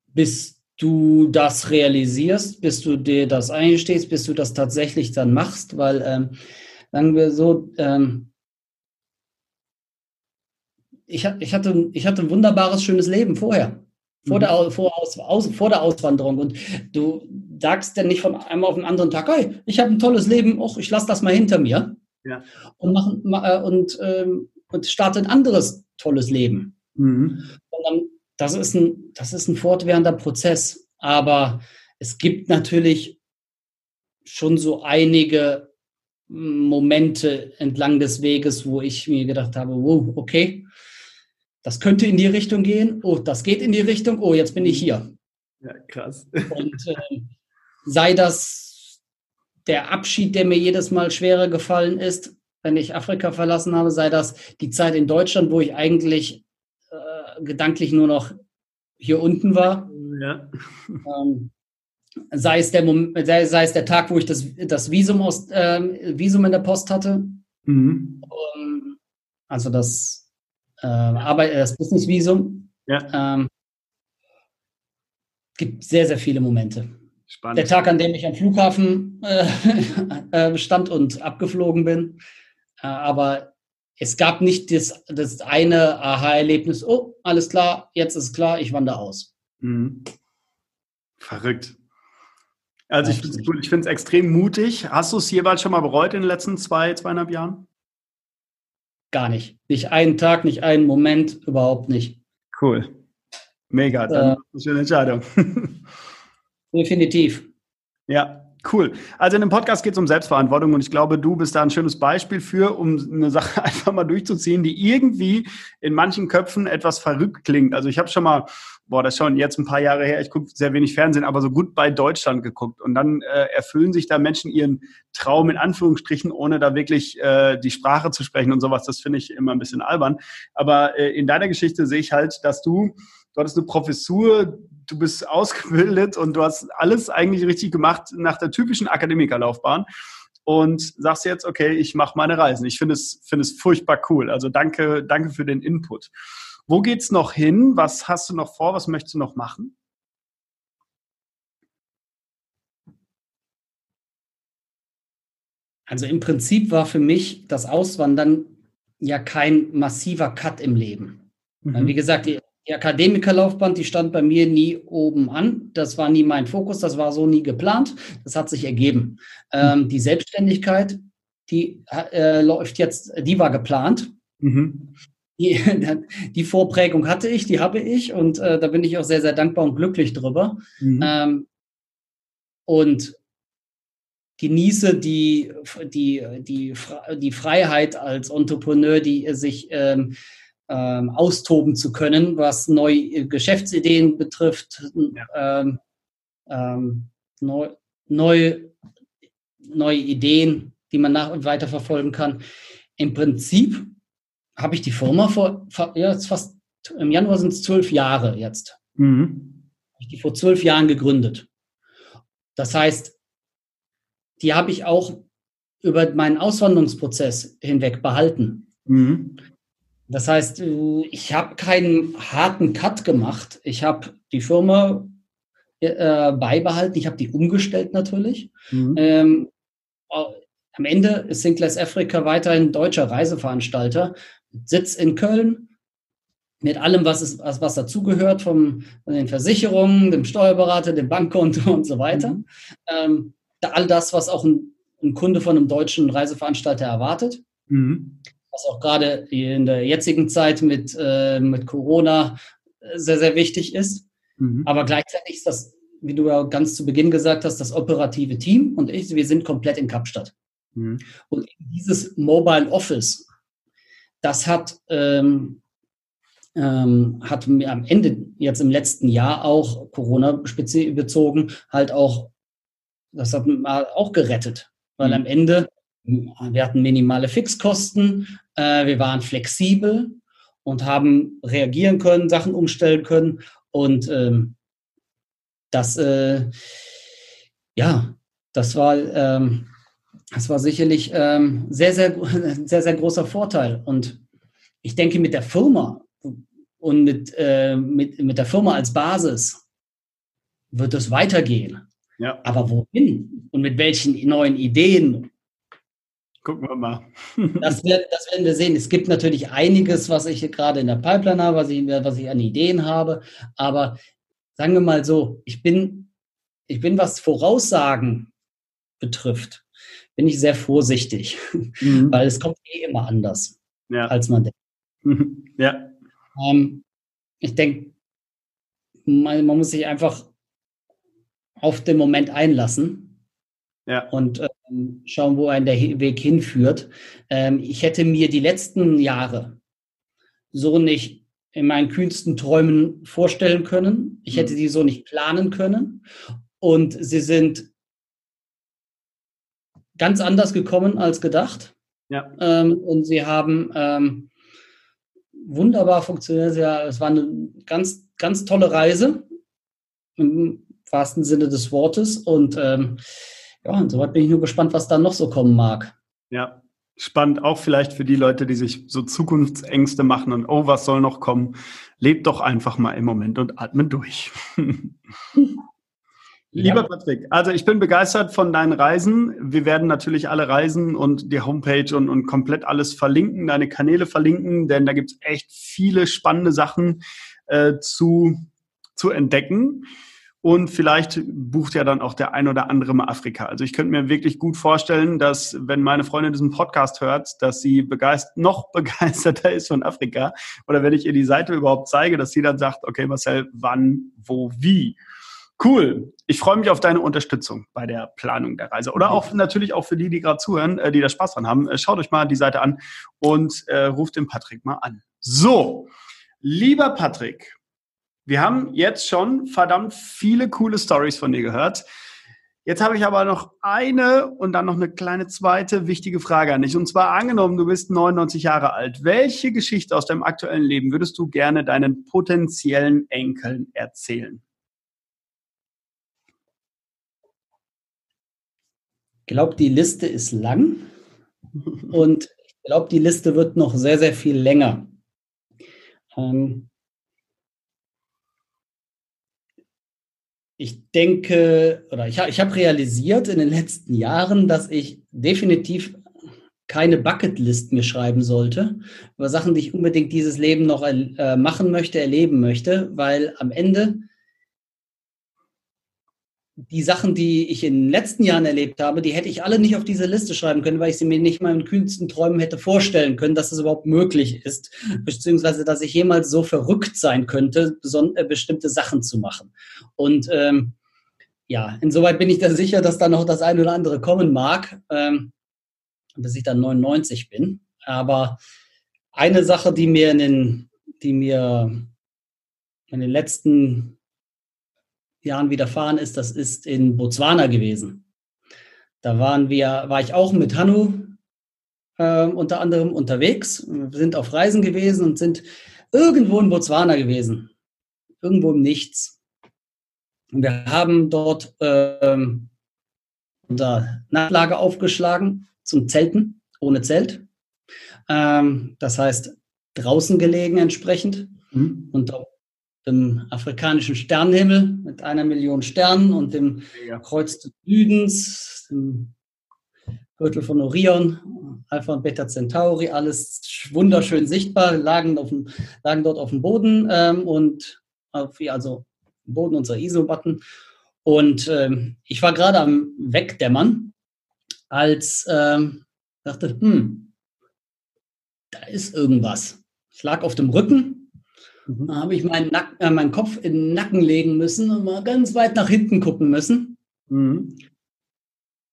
bis du das realisierst, bis du dir das eingestehst, bis du das tatsächlich dann machst, weil, ähm, sagen wir so, ähm, ich, ich, hatte, ich hatte ein wunderbares, schönes Leben vorher. Vor, mhm. der, vor, aus, aus, vor der Auswanderung. Und du sagst dann nicht von einem auf den anderen Tag, hey, ich habe ein tolles Leben, och, ich lasse das mal hinter mir. Ja. Und, mach, äh, und, ähm, und starte ein anderes tolles Leben. Mhm. Sondern das ist, ein, das ist ein fortwährender Prozess. Aber es gibt natürlich schon so einige Momente entlang des Weges, wo ich mir gedacht habe, wow, okay, das könnte in die Richtung gehen, oh, das geht in die Richtung, oh, jetzt bin ich hier. Ja, krass. Und äh, sei das der Abschied, der mir jedes Mal schwerer gefallen ist, wenn ich Afrika verlassen habe, sei das die Zeit in Deutschland, wo ich eigentlich äh, gedanklich nur noch hier unten war. Ja. Ähm, sei, es der sei, sei, es der Tag, wo ich das, das Visum, aus, äh, Visum in der Post hatte. Mhm. Um, ähm, also das, äh, Arbeit, das Business-Visum. Ja. Ähm, gibt sehr, sehr viele Momente. Spannend. Der Tag, an dem ich am Flughafen äh, äh stand und abgeflogen bin. Äh, aber es gab nicht das, das eine Aha-Erlebnis, oh, alles klar, jetzt ist klar, ich wandere aus. Mhm. Verrückt. Also ich finde es cool, ich finde es extrem mutig. Hast du es jeweils schon mal bereut in den letzten zwei, zweieinhalb Jahren? Gar nicht. Nicht einen Tag, nicht einen Moment, überhaupt nicht. Cool. Mega, dann äh, ist eine Entscheidung. definitiv. Ja, Cool. Also in dem Podcast geht es um Selbstverantwortung und ich glaube, du bist da ein schönes Beispiel für, um eine Sache einfach mal durchzuziehen, die irgendwie in manchen Köpfen etwas verrückt klingt. Also ich habe schon mal, boah, das ist schon jetzt ein paar Jahre her, ich gucke sehr wenig Fernsehen, aber so gut bei Deutschland geguckt und dann äh, erfüllen sich da Menschen ihren Traum in Anführungsstrichen, ohne da wirklich äh, die Sprache zu sprechen und sowas. Das finde ich immer ein bisschen albern. Aber äh, in deiner Geschichte sehe ich halt, dass du du hattest eine Professur, du bist ausgebildet und du hast alles eigentlich richtig gemacht nach der typischen Akademikerlaufbahn und sagst jetzt, okay, ich mache meine Reisen. Ich finde es, finde es furchtbar cool. Also danke, danke für den Input. Wo geht's noch hin? Was hast du noch vor? Was möchtest du noch machen? Also im Prinzip war für mich das Auswandern ja kein massiver Cut im Leben. Mhm. Wie gesagt, die Akademikerlaufbahn, die stand bei mir nie oben an. Das war nie mein Fokus, das war so nie geplant. Das hat sich ergeben. Ähm, die Selbstständigkeit, die äh, läuft jetzt, die war geplant. Mhm. Die, die, Vorprägung hatte ich, die habe ich und äh, da bin ich auch sehr, sehr dankbar und glücklich drüber. Mhm. Ähm, und genieße die, die, die, die Freiheit als Entrepreneur, die sich ähm, ähm, austoben zu können, was neue Geschäftsideen betrifft, ja. ähm, ähm, neu, neu, neue Ideen, die man nach und weiter verfolgen kann. Im Prinzip habe ich die Firma vor, ja, fast im Januar sind es zwölf Jahre jetzt. Mhm. Habe ich die vor zwölf Jahren gegründet. Das heißt, die habe ich auch über meinen Auswanderungsprozess hinweg behalten. Mhm. Das heißt, äh, ich habe keinen harten Cut gemacht. Ich habe die Firma äh, beibehalten, ich habe die umgestellt natürlich. Mhm. Ähm, am Ende ist Sinclair's Africa weiterhin deutscher Reiseveranstalter, Sitz in Köln, mit allem, was, ist, was, was dazugehört, von den Versicherungen, dem Steuerberater, dem Bankkonto und so weiter. Mhm. Ähm, all das, was auch ein, ein, Kunde von einem deutschen Reiseveranstalter erwartet. Mhm was auch gerade in der jetzigen Zeit mit, äh, mit Corona sehr, sehr wichtig ist. Mhm. Aber gleichzeitig ist das, wie du ja ganz zu Beginn gesagt hast, das operative Team und ich, wir sind komplett in Kapstadt. Mhm. Und dieses Mobile Office, das hat, ähm, ähm, hat mir am Ende jetzt im letzten Jahr auch Corona bezogen halt auch, das hat auch gerettet, weil mhm. am Ende wir hatten minimale Fixkosten, äh, wir waren flexibel und haben reagieren können, Sachen umstellen können. Und ähm, das, äh, ja, das war, ähm, das war sicherlich ähm, sehr, sehr, sehr, sehr großer Vorteil. Und ich denke, mit der Firma und mit, äh, mit, mit der Firma als Basis wird es weitergehen. Ja. Aber wohin und mit welchen neuen Ideen? Gucken wir mal. das, wird, das werden wir sehen. Es gibt natürlich einiges, was ich gerade in der Pipeline habe, was ich, was ich an Ideen habe. Aber sagen wir mal so, ich bin, ich bin was Voraussagen betrifft, bin ich sehr vorsichtig, mhm. weil es kommt eh immer anders, ja. als man denkt. Ja. Ähm, ich denke, man, man, muss sich einfach auf den Moment einlassen ja. und ähm, schauen, wo ein der Weg hinführt. Ähm, ich hätte mir die letzten Jahre so nicht in meinen kühnsten Träumen vorstellen können. Ich hätte mhm. die so nicht planen können. Und sie sind ganz anders gekommen als gedacht. Ja. Ähm, und sie haben ähm, wunderbar funktioniert. Ja, es war eine ganz, ganz tolle Reise im wahrsten Sinne des Wortes. Und ja, insoweit bin ich nur gespannt, was da noch so kommen mag. Ja, spannend auch vielleicht für die Leute, die sich so Zukunftsängste machen und oh, was soll noch kommen. Lebt doch einfach mal im Moment und atme durch. Lieber ja. Patrick, also ich bin begeistert von deinen Reisen. Wir werden natürlich alle Reisen und die Homepage und, und komplett alles verlinken, deine Kanäle verlinken, denn da gibt es echt viele spannende Sachen äh, zu, zu entdecken. Und vielleicht bucht ja dann auch der ein oder andere mal Afrika. Also ich könnte mir wirklich gut vorstellen, dass wenn meine Freundin diesen Podcast hört, dass sie begeistert, noch begeisterter ist von Afrika. Oder wenn ich ihr die Seite überhaupt zeige, dass sie dann sagt, okay Marcel, wann, wo, wie. Cool. Ich freue mich auf deine Unterstützung bei der Planung der Reise. Oder auch natürlich auch für die, die gerade zuhören, äh, die da Spaß dran haben. Äh, schaut euch mal die Seite an und äh, ruft den Patrick mal an. So, lieber Patrick, wir haben jetzt schon verdammt viele coole Stories von dir gehört. Jetzt habe ich aber noch eine und dann noch eine kleine zweite wichtige Frage an dich. Und zwar angenommen, du bist 99 Jahre alt. Welche Geschichte aus deinem aktuellen Leben würdest du gerne deinen potenziellen Enkeln erzählen? Ich glaube, die Liste ist lang und ich glaube, die Liste wird noch sehr, sehr viel länger. Ähm ich denke, oder ich, ich habe realisiert in den letzten Jahren, dass ich definitiv keine Bucketlist mir schreiben sollte über Sachen, die ich unbedingt dieses Leben noch äh, machen möchte, erleben möchte, weil am Ende die Sachen, die ich in den letzten Jahren erlebt habe, die hätte ich alle nicht auf diese Liste schreiben können, weil ich sie mir nicht mal in kühnsten Träumen hätte vorstellen können, dass es überhaupt möglich ist, beziehungsweise dass ich jemals so verrückt sein könnte, äh, bestimmte Sachen zu machen. Und ähm, ja, insoweit bin ich da sicher, dass da noch das eine oder andere kommen mag, ähm, bis ich dann 99 bin. Aber eine Sache, die mir in den, die mir in den letzten Jahren widerfahren ist, das ist in Botswana gewesen. Da waren wir, war ich auch mit Hannu äh, unter anderem unterwegs. Wir sind auf Reisen gewesen und sind irgendwo in Botswana gewesen. Irgendwo im Nichts. Und wir haben dort äh, unser Nachtlager aufgeschlagen zum Zelten, ohne Zelt. Ähm, das heißt, draußen gelegen entsprechend. Mhm. Und dem afrikanischen Sternenhimmel mit einer Million Sternen und dem ja. Kreuz des Südens, dem Gürtel von Orion, Alpha und Beta Centauri, alles wunderschön sichtbar, lagen, auf dem, lagen dort auf dem Boden ähm, und auf, also Boden unserer ISO-Button. Und ähm, ich war gerade am Wegdämmern, als ähm, dachte, hm, da ist irgendwas. Ich lag auf dem Rücken Mhm. Da habe ich meinen, Nack, äh, meinen Kopf in den Nacken legen müssen und mal ganz weit nach hinten gucken müssen. Mhm.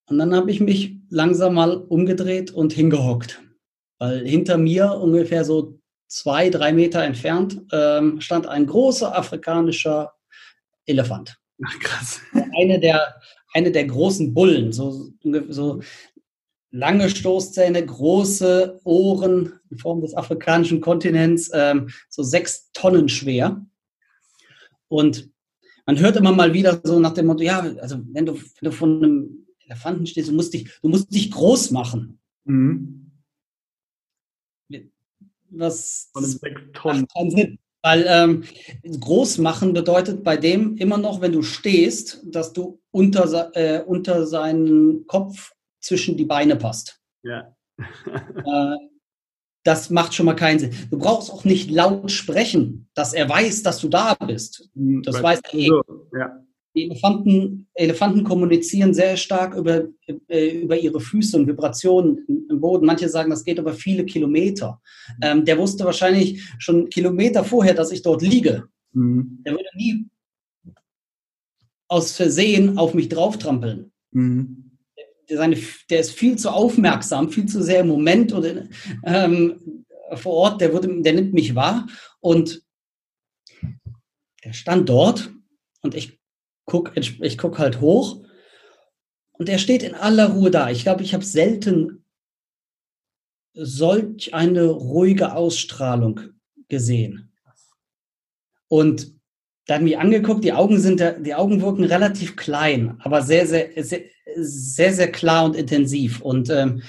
Und dann habe ich mich langsam mal umgedreht und hingehockt. Weil hinter mir ungefähr so zwei, drei Meter entfernt ähm, stand ein großer afrikanischer Elefant. Ach, krass. Eine der, eine der großen Bullen, so, so lange Stoßzähne, große Ohren in Form des afrikanischen Kontinents, ähm, so sechs Tonnen schwer. Und man hört immer mal wieder so nach dem Motto, ja, also wenn du, wenn du von einem Elefanten stehst, du musst dich, du musst dich groß machen. Mhm. Was von sechs Tonnen. Sinn. Weil ähm, groß machen bedeutet bei dem immer noch, wenn du stehst, dass du unter, äh, unter seinen Kopf zwischen die Beine passt. Ja. äh, das macht schon mal keinen Sinn. Du brauchst auch nicht laut sprechen, dass er weiß, dass du da bist. Das weiß er eh. Ja. Die Elefanten, Elefanten kommunizieren sehr stark über, äh, über ihre Füße und Vibrationen im Boden. Manche sagen, das geht über viele Kilometer. Ähm, der wusste wahrscheinlich schon Kilometer vorher, dass ich dort liege. Mhm. Der würde nie aus Versehen auf mich drauftrampeln. Mhm seine, der ist viel zu aufmerksam, viel zu sehr im Moment oder ähm, vor Ort, der, wurde, der nimmt mich wahr und der stand dort und ich gucke ich guck halt hoch und er steht in aller Ruhe da. Ich glaube, ich habe selten solch eine ruhige Ausstrahlung gesehen. Und da hat mich angeguckt, die Augen sind, die Augen wirken relativ klein, aber sehr, sehr, sehr, sehr, sehr klar und intensiv. Und ähm,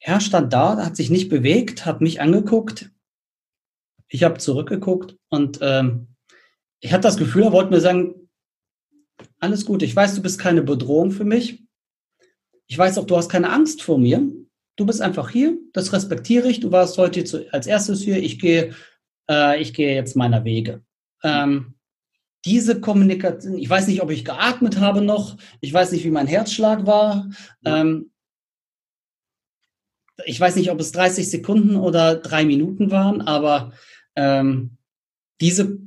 er stand da, hat sich nicht bewegt, hat mich angeguckt. Ich habe zurückgeguckt und ähm, ich hatte das Gefühl, er wollte mir sagen, alles gut, ich weiß, du bist keine Bedrohung für mich. Ich weiß auch, du hast keine Angst vor mir. Du bist einfach hier, das respektiere ich. Du warst heute als erstes hier. Ich gehe, äh, ich gehe jetzt meiner Wege. Ähm, diese Kommunikation, ich weiß nicht, ob ich geatmet habe noch, ich weiß nicht, wie mein Herzschlag war. Ähm, ich weiß nicht, ob es 30 Sekunden oder drei Minuten waren, aber ähm, diese,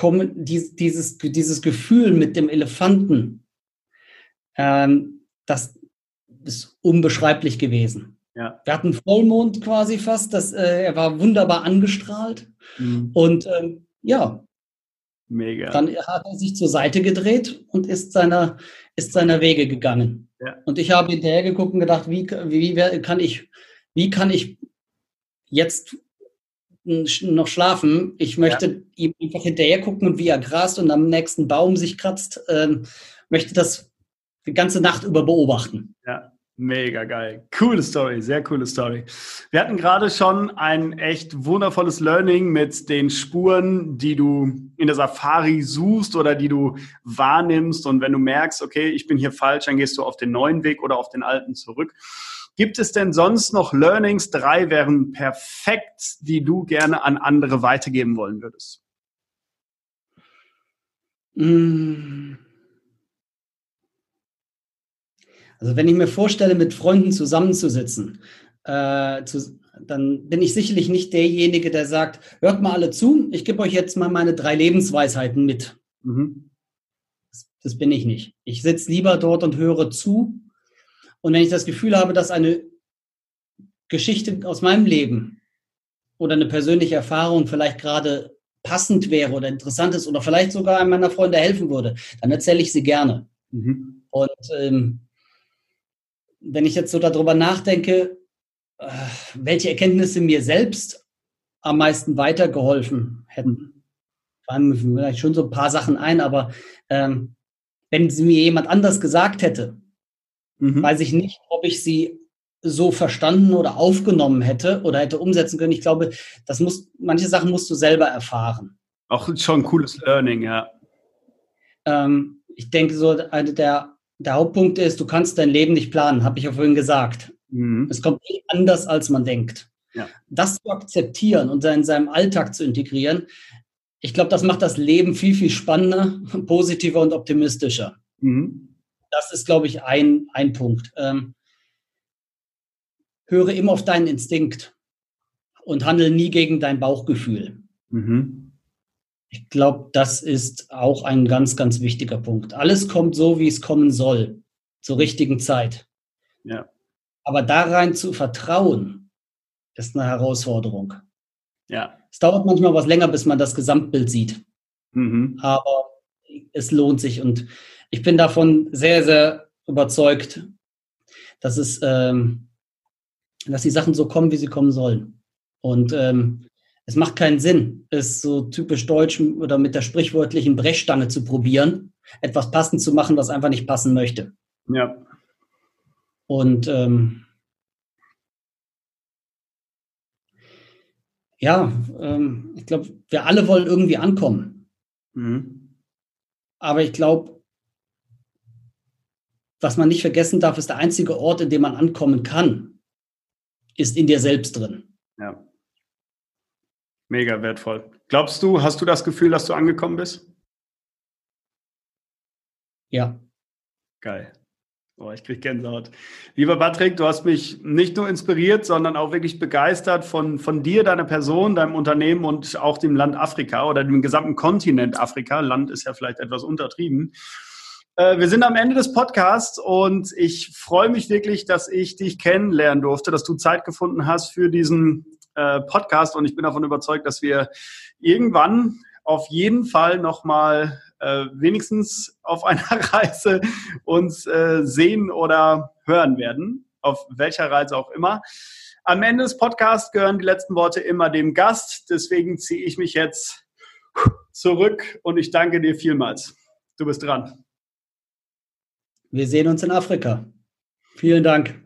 die, dieses, dieses Gefühl mit dem Elefanten, ähm, das ist unbeschreiblich gewesen. Ja. Wir hatten Vollmond quasi fast, das, äh, er war wunderbar angestrahlt. Mhm. Und ähm, ja, Mega. Dann hat er sich zur Seite gedreht und ist seiner, ist seiner Wege gegangen. Ja. Und ich habe hinterher geguckt und gedacht, wie, wie kann ich, wie kann ich jetzt noch schlafen? Ich möchte ja. ihm einfach hinterher gucken und wie er grast und am nächsten Baum sich kratzt. Ähm, möchte das die ganze Nacht über beobachten. Mega geil. Coole Story, sehr coole Story. Wir hatten gerade schon ein echt wundervolles Learning mit den Spuren, die du in der Safari suchst oder die du wahrnimmst. Und wenn du merkst, okay, ich bin hier falsch, dann gehst du auf den neuen Weg oder auf den alten zurück. Gibt es denn sonst noch Learnings? Drei wären perfekt, die du gerne an andere weitergeben wollen würdest. Mmh. Also wenn ich mir vorstelle, mit Freunden zusammenzusitzen, äh, zu, dann bin ich sicherlich nicht derjenige, der sagt, hört mal alle zu, ich gebe euch jetzt mal meine drei Lebensweisheiten mit. Mhm. Das, das bin ich nicht. Ich sitze lieber dort und höre zu. Und wenn ich das Gefühl habe, dass eine Geschichte aus meinem Leben oder eine persönliche Erfahrung vielleicht gerade passend wäre oder interessant ist oder vielleicht sogar einem meiner Freunde helfen würde, dann erzähle ich sie gerne. Mhm. Und ähm, wenn ich jetzt so darüber nachdenke, äh, welche Erkenntnisse mir selbst am meisten weitergeholfen hätten, fallen mir vielleicht schon so ein paar Sachen ein, aber ähm, wenn sie mir jemand anders gesagt hätte, mhm. weiß ich nicht, ob ich sie so verstanden oder aufgenommen hätte oder hätte umsetzen können. Ich glaube, das muss, manche Sachen musst du selber erfahren. Auch schon ein cooles Learning, ja. Ähm, ich denke, so eine der der Hauptpunkt ist, du kannst dein Leben nicht planen, habe ich ja vorhin gesagt. Mhm. Es kommt anders, als man denkt. Ja. Das zu akzeptieren und in seinem Alltag zu integrieren, ich glaube, das macht das Leben viel, viel spannender, positiver und optimistischer. Mhm. Das ist, glaube ich, ein, ein Punkt. Ähm, höre immer auf deinen Instinkt und handle nie gegen dein Bauchgefühl. Mhm. Ich glaube, das ist auch ein ganz, ganz wichtiger Punkt. Alles kommt so, wie es kommen soll, zur richtigen Zeit. Ja. Aber da rein zu vertrauen, ist eine Herausforderung. Ja. Es dauert manchmal was länger, bis man das Gesamtbild sieht. Mhm. Aber es lohnt sich und ich bin davon sehr, sehr überzeugt. dass es, ähm, dass die Sachen so kommen, wie sie kommen sollen. Und ähm, es macht keinen Sinn, es so typisch deutsch oder mit der sprichwörtlichen Brechstange zu probieren, etwas passend zu machen, was einfach nicht passen möchte. Ja. Und ähm, ja, ähm, ich glaube, wir alle wollen irgendwie ankommen. Mhm. Aber ich glaube, was man nicht vergessen darf, ist der einzige Ort, in dem man ankommen kann, ist in dir selbst drin. Ja. Mega wertvoll. Glaubst du, hast du das Gefühl, dass du angekommen bist? Ja. Geil. Oh, ich kriege Gänsehaut. Lieber Patrick, du hast mich nicht nur inspiriert, sondern auch wirklich begeistert von, von dir, deiner Person, deinem Unternehmen und auch dem Land Afrika oder dem gesamten Kontinent Afrika. Land ist ja vielleicht etwas untertrieben. Äh, wir sind am Ende des Podcasts und ich freue mich wirklich, dass ich dich kennenlernen durfte, dass du Zeit gefunden hast für diesen äh, Podcast und ich bin davon überzeugt, dass wir irgendwann auf jeden Fall nochmal äh, wenigstens auf einer Reise uns äh, sehen oder hören werden, auf welcher Reise auch immer. Am Ende des Podcasts gehören die letzten Worte immer dem Gast. Deswegen ziehe ich mich jetzt zurück und ich danke dir vielmals. Du bist dran. Wir sehen uns in Afrika. Vielen Dank.